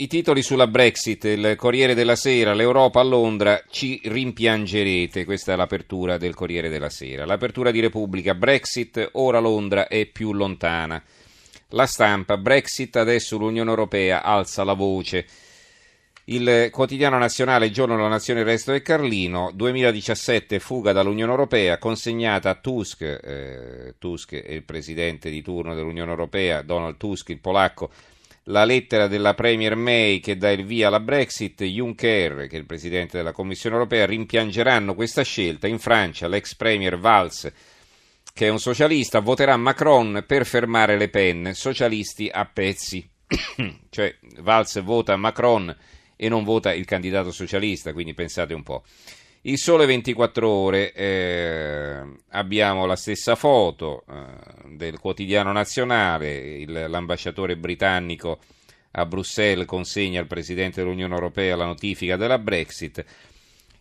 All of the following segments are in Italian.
I titoli sulla Brexit, il Corriere della Sera, l'Europa a Londra, ci rimpiangerete, questa è l'apertura del Corriere della Sera. L'apertura di Repubblica, Brexit, ora Londra è più lontana. La stampa, Brexit, adesso l'Unione Europea alza la voce. Il quotidiano nazionale Giorno della Nazione il Resto del Carlino, 2017 fuga dall'Unione Europea, consegnata a Tusk, eh, Tusk è il presidente di turno dell'Unione Europea, Donald Tusk, il polacco, la lettera della Premier May che dà il via alla Brexit, Juncker, che è il Presidente della Commissione europea, rimpiangeranno questa scelta. In Francia l'ex Premier Valls, che è un socialista, voterà Macron per fermare Le Pen, socialisti a pezzi. cioè Valls vota Macron e non vota il candidato socialista, quindi pensate un po'. Il Sole 24 Ore, eh, abbiamo la stessa foto eh, del quotidiano nazionale, il, l'ambasciatore britannico a Bruxelles consegna al Presidente dell'Unione Europea la notifica della Brexit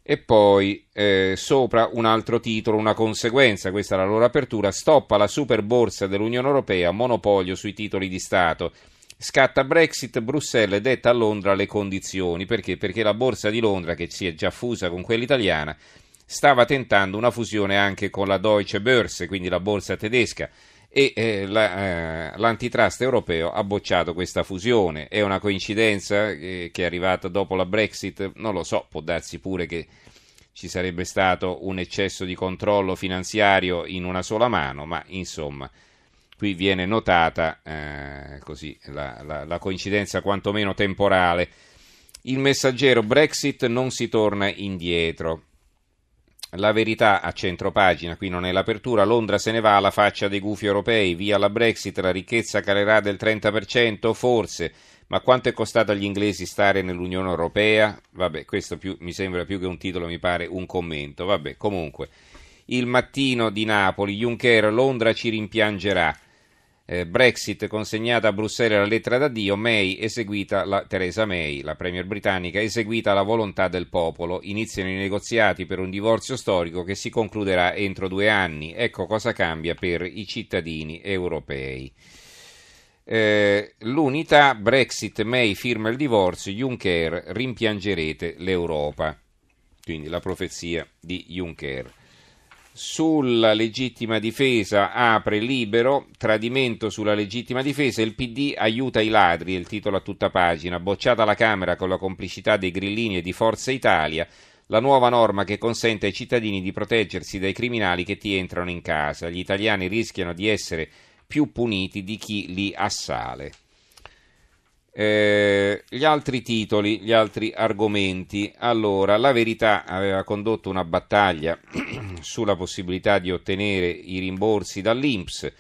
e poi eh, sopra un altro titolo, una conseguenza, questa è la loro apertura, stoppa la super borsa dell'Unione Europea, monopolio sui titoli di Stato. Scatta Brexit, Bruxelles detta a Londra le condizioni. Perché? Perché la borsa di Londra, che si è già fusa con quella italiana, stava tentando una fusione anche con la Deutsche Börse, quindi la borsa tedesca, e eh, la, eh, l'antitrust europeo ha bocciato questa fusione. È una coincidenza eh, che è arrivata dopo la Brexit? Non lo so, può darsi pure che ci sarebbe stato un eccesso di controllo finanziario in una sola mano, ma insomma qui viene notata eh, così, la, la, la, coincidenza quantomeno temporale. Il messaggero Brexit non si torna indietro. La verità a centro pagina, qui non è l'apertura, Londra se ne va alla faccia dei gufi europei, via la Brexit, la ricchezza calerà del 30%, forse, ma quanto è costato agli inglesi stare nell'Unione Europea? Vabbè, questo più, mi sembra più che un titolo, mi pare un commento, vabbè, comunque. Il mattino di Napoli, Juncker, Londra ci rimpiangerà eh, Brexit consegnata a Bruxelles la lettera d'addio, May eseguita la, Theresa May, la premier britannica, eseguita la volontà del popolo. Iniziano i negoziati per un divorzio storico che si concluderà entro due anni. Ecco cosa cambia per i cittadini europei. Eh, l'unità, Brexit, May firma il divorzio, Juncker, rimpiangerete l'Europa. Quindi la profezia di Juncker sulla legittima difesa apre libero, tradimento sulla legittima difesa, il PD aiuta i ladri, il titolo a tutta pagina, bocciata la Camera con la complicità dei grillini e di Forza Italia, la nuova norma che consente ai cittadini di proteggersi dai criminali che ti entrano in casa, gli italiani rischiano di essere più puniti di chi li assale. Eh, gli altri titoli, gli altri argomenti. Allora, la verità aveva condotto una battaglia sulla possibilità di ottenere i rimborsi dall'INPS.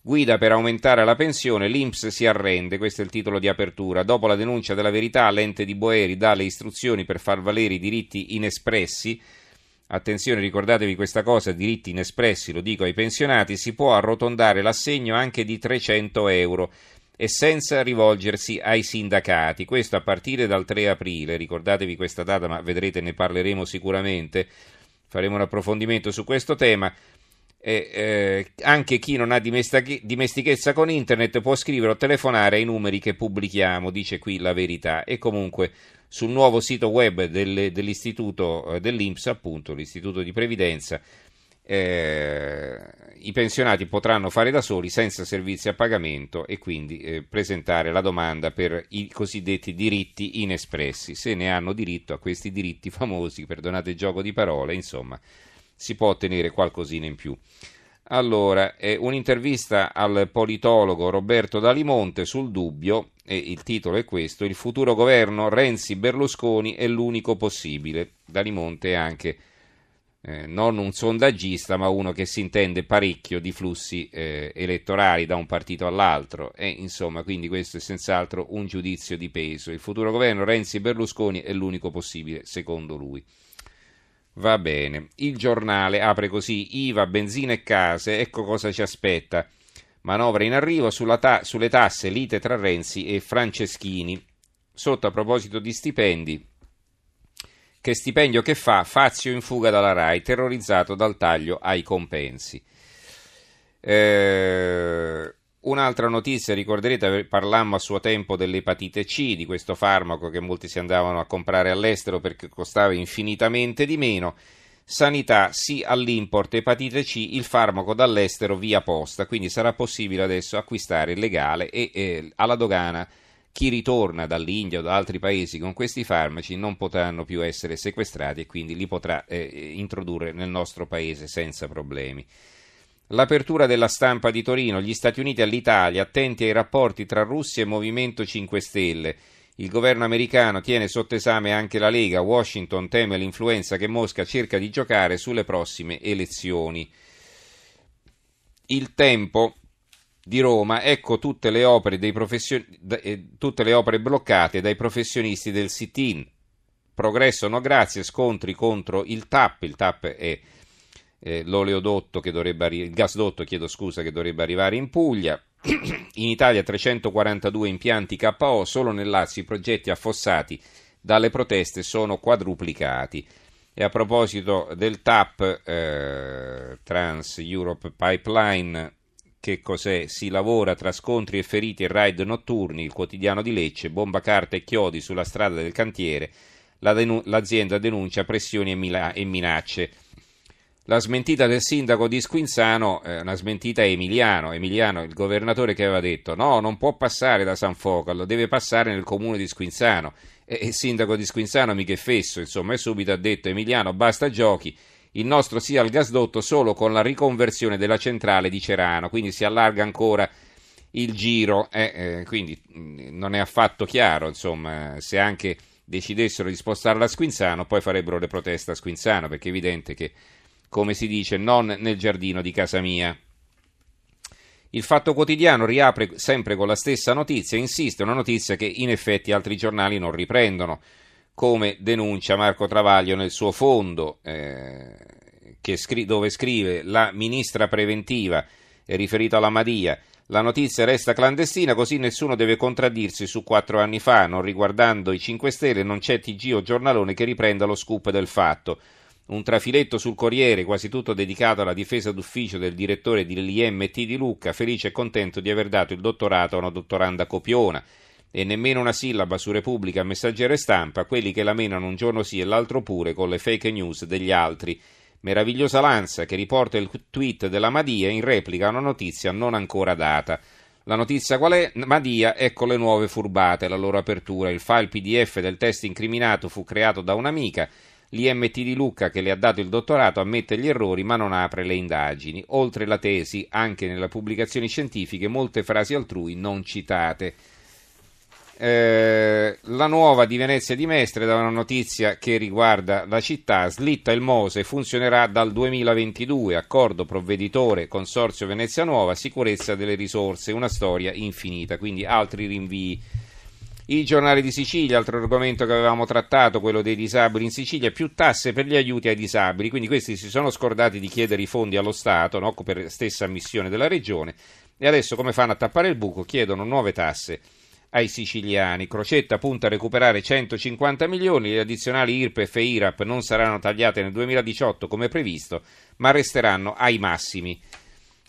Guida per aumentare la pensione, l'INPS si arrende, questo è il titolo di apertura. Dopo la denuncia della verità, l'ente di Boeri dà le istruzioni per far valere i diritti inespressi. Attenzione, ricordatevi questa cosa, diritti inespressi, lo dico ai pensionati, si può arrotondare l'assegno anche di 300 euro e senza rivolgersi ai sindacati. Questo a partire dal 3 aprile, ricordatevi questa data, ma vedrete ne parleremo sicuramente, faremo un approfondimento su questo tema. E, eh, anche chi non ha dimestichezza con internet può scrivere o telefonare ai numeri che pubblichiamo, dice qui la verità. E comunque sul nuovo sito web del, dell'istituto eh, dell'Inps, appunto l'istituto di previdenza, eh, i pensionati potranno fare da soli senza servizi a pagamento e quindi eh, presentare la domanda per i cosiddetti diritti inespressi. Se ne hanno diritto a questi diritti famosi, perdonate il gioco di parole, insomma, si può ottenere qualcosina in più. Allora, eh, un'intervista al politologo Roberto Dalimonte sul dubbio, e il titolo è questo, il futuro governo Renzi-Berlusconi è l'unico possibile. Dalimonte è anche eh, non un sondaggista, ma uno che si intende parecchio di flussi eh, elettorali da un partito all'altro. E insomma, quindi questo è senz'altro un giudizio di peso. Il futuro governo Renzi-Berlusconi è l'unico possibile, secondo lui. Va bene. Il giornale apre così: IVA, benzina e case, ecco cosa ci aspetta. Manovra in arrivo ta- sulle tasse, lite tra Renzi e Franceschini. Sotto a proposito di stipendi, che stipendio che fa? Fazio in fuga dalla RAI, terrorizzato dal taglio ai compensi. Eh, Un'altra notizia, ricorderete, parlammo a suo tempo dell'epatite C, di questo farmaco che molti si andavano a comprare all'estero perché costava infinitamente di meno. Sanità sì all'import epatite C, il farmaco dall'estero via posta, quindi sarà possibile adesso acquistare legale e eh, alla dogana chi ritorna dall'India o da altri paesi con questi farmaci non potranno più essere sequestrati e quindi li potrà eh, introdurre nel nostro paese senza problemi. L'apertura della stampa di Torino, gli Stati Uniti all'Italia, attenti ai rapporti tra Russia e Movimento 5 Stelle. Il governo americano tiene sotto esame anche la Lega, Washington teme l'influenza che Mosca cerca di giocare sulle prossime elezioni. Il tempo di Roma, ecco tutte le opere, profession... Eh, tutte le opere bloccate dai professionisti del sit-in. Progresso no grazie, scontri contro il TAP, il TAP è eh, l'oleodotto che dovrebbe arri- il gasdotto, chiedo scusa, che dovrebbe arrivare in Puglia. In Italia 342 impianti KO, solo nel Lazio i progetti affossati dalle proteste sono quadruplicati. E a proposito del TAP, eh, Trans Europe Pipeline, che cos'è? Si lavora tra scontri e feriti e raid notturni, il quotidiano di Lecce, bomba carta e chiodi sulla strada del cantiere, la denu- l'azienda denuncia pressioni e, mila- e minacce. La smentita del sindaco di Squinzano è una smentita Emiliano. Emiliano, il governatore che aveva detto no, non può passare da San Focalo, deve passare nel comune di Squinzano. E il sindaco di Squinzano, mica fesso, insomma, e subito ha detto Emiliano, basta giochi, il nostro sia il gasdotto solo con la riconversione della centrale di Cerano, quindi si allarga ancora il giro, eh, eh, quindi mm, non è affatto chiaro, insomma, se anche decidessero di spostarla a Squinzano, poi farebbero le proteste a Squinzano, perché è evidente che come si dice, non nel giardino di casa mia. Il Fatto Quotidiano riapre sempre con la stessa notizia, insiste, una notizia che in effetti altri giornali non riprendono, come denuncia Marco Travaglio nel suo fondo, eh, scri- dove scrive la ministra preventiva, è riferito alla Madia, la notizia resta clandestina così nessuno deve contraddirsi su quattro anni fa, non riguardando i 5 Stelle non c'è TG o giornalone che riprenda lo scoop del fatto un trafiletto sul Corriere, quasi tutto dedicato alla difesa d'ufficio del direttore dell'IMT di Lucca, felice e contento di aver dato il dottorato a una dottoranda copiona. E nemmeno una sillaba su Repubblica, Messaggero e Stampa, quelli che la menano un giorno sì e l'altro pure con le fake news degli altri. Meravigliosa Lanza che riporta il tweet della Madia in replica a una notizia non ancora data. La notizia qual è? Madia, ecco le nuove furbate, la loro apertura. Il file PDF del test incriminato fu creato da un'amica L'IMT di Lucca, che le ha dato il dottorato, ammette gli errori ma non apre le indagini. Oltre la tesi, anche nelle pubblicazioni scientifiche, molte frasi altrui non citate. Eh, la nuova di Venezia di Mestre da una notizia che riguarda la città, slitta il Mose, funzionerà dal 2022, accordo provveditore, consorzio Venezia Nuova, sicurezza delle risorse, una storia infinita, quindi altri rinvii. I giornali di Sicilia, altro argomento che avevamo trattato, quello dei disabili in Sicilia, più tasse per gli aiuti ai disabili, quindi questi si sono scordati di chiedere i fondi allo Stato no? per stessa missione della regione. E adesso come fanno a tappare il buco? Chiedono nuove tasse ai siciliani. Crocetta punta a recuperare 150 milioni, le addizionali IRPEF e IRAP non saranno tagliate nel 2018 come previsto, ma resteranno ai massimi.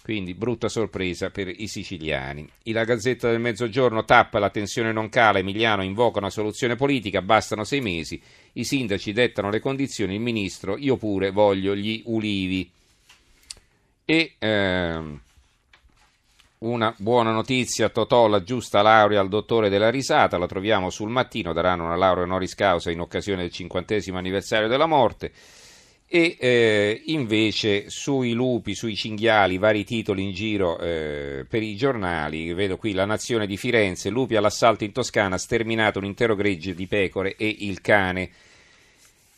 Quindi brutta sorpresa per i siciliani. La Gazzetta del Mezzogiorno tappa, la tensione non cala, Emiliano invoca una soluzione politica, bastano sei mesi, i sindaci dettano le condizioni, il ministro, io pure voglio gli ulivi. E ehm, una buona notizia, Totò la giusta laurea al dottore della risata, la troviamo sul mattino, daranno una laurea honoris causa in occasione del cinquantesimo anniversario della morte e eh, invece sui lupi, sui cinghiali, vari titoli in giro eh, per i giornali, vedo qui La Nazione di Firenze, lupi all'assalto in Toscana, sterminato un intero gregge di pecore e il cane.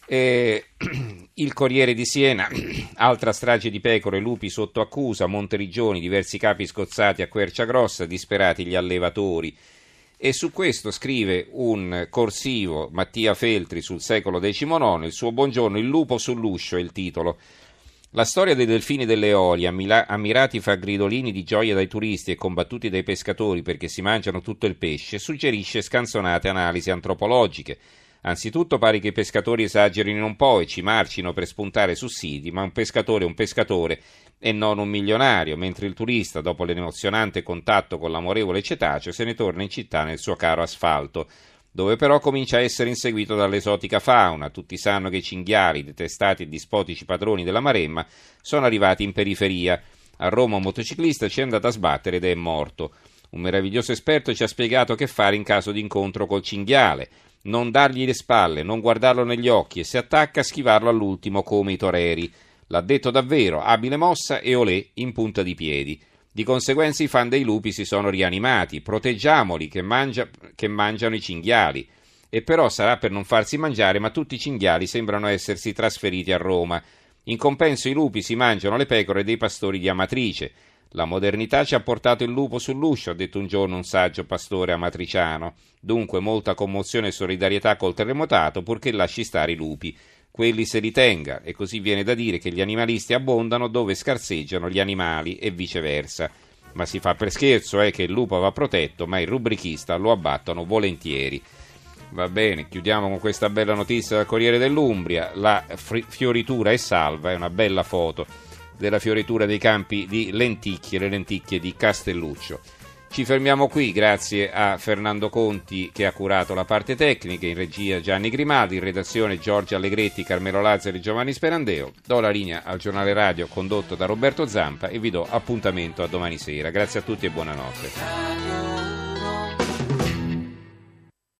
Eh, il Corriere di Siena, altra strage di pecore, lupi sotto accusa, Monteriggioni, diversi capi scozzati a Quercia Grossa, disperati gli allevatori. E su questo scrive un corsivo Mattia Feltri sul secolo XIX, il suo buongiorno, il lupo sull'uscio è il titolo. La storia dei delfini delle Eolie, ammirati fra gridolini di gioia dai turisti e combattuti dai pescatori perché si mangiano tutto il pesce, suggerisce scansonate analisi antropologiche. Anzitutto pare che i pescatori esagerino un po' e ci marcino per spuntare sussidi, ma un pescatore è un pescatore e non un milionario, mentre il turista, dopo l'emozionante contatto con l'amorevole cetaceo, se ne torna in città nel suo caro asfalto dove però comincia a essere inseguito dall'esotica fauna. Tutti sanno che i cinghiali, detestati e dispotici padroni della Maremma, sono arrivati in periferia. A Roma un motociclista ci è andato a sbattere ed è morto. Un meraviglioso esperto ci ha spiegato che fare in caso di incontro col cinghiale. Non dargli le spalle, non guardarlo negli occhi e se attacca schivarlo all'ultimo come i toreri. L'ha detto davvero, abile mossa e olè in punta di piedi. Di conseguenza i fan dei lupi si sono rianimati, proteggiamoli che, mangia, che mangiano i cinghiali. E però sarà per non farsi mangiare, ma tutti i cinghiali sembrano essersi trasferiti a Roma. In compenso i lupi si mangiano le pecore dei pastori di Amatrice. La modernità ci ha portato il lupo sull'uscio, ha detto un giorno un saggio pastore amatriciano. Dunque molta commozione e solidarietà col terremotato, purché lasci stare i lupi quelli se li tenga, e così viene da dire che gli animalisti abbondano dove scarseggiano gli animali e viceversa. Ma si fa per scherzo, è eh, che il lupo va protetto, ma il rubrichista lo abbattono volentieri. Va bene, chiudiamo con questa bella notizia dal Corriere dell'Umbria. La fioritura è salva, è una bella foto della fioritura dei campi di lenticchie, le lenticchie di Castelluccio. Ci fermiamo qui, grazie a Fernando Conti che ha curato la parte tecnica, in regia Gianni Grimaldi, in redazione Giorgio Allegretti, Carmelo Lazzari e Giovanni Sperandeo. Do la linea al giornale radio condotto da Roberto Zampa e vi do appuntamento a domani sera. Grazie a tutti e buonanotte.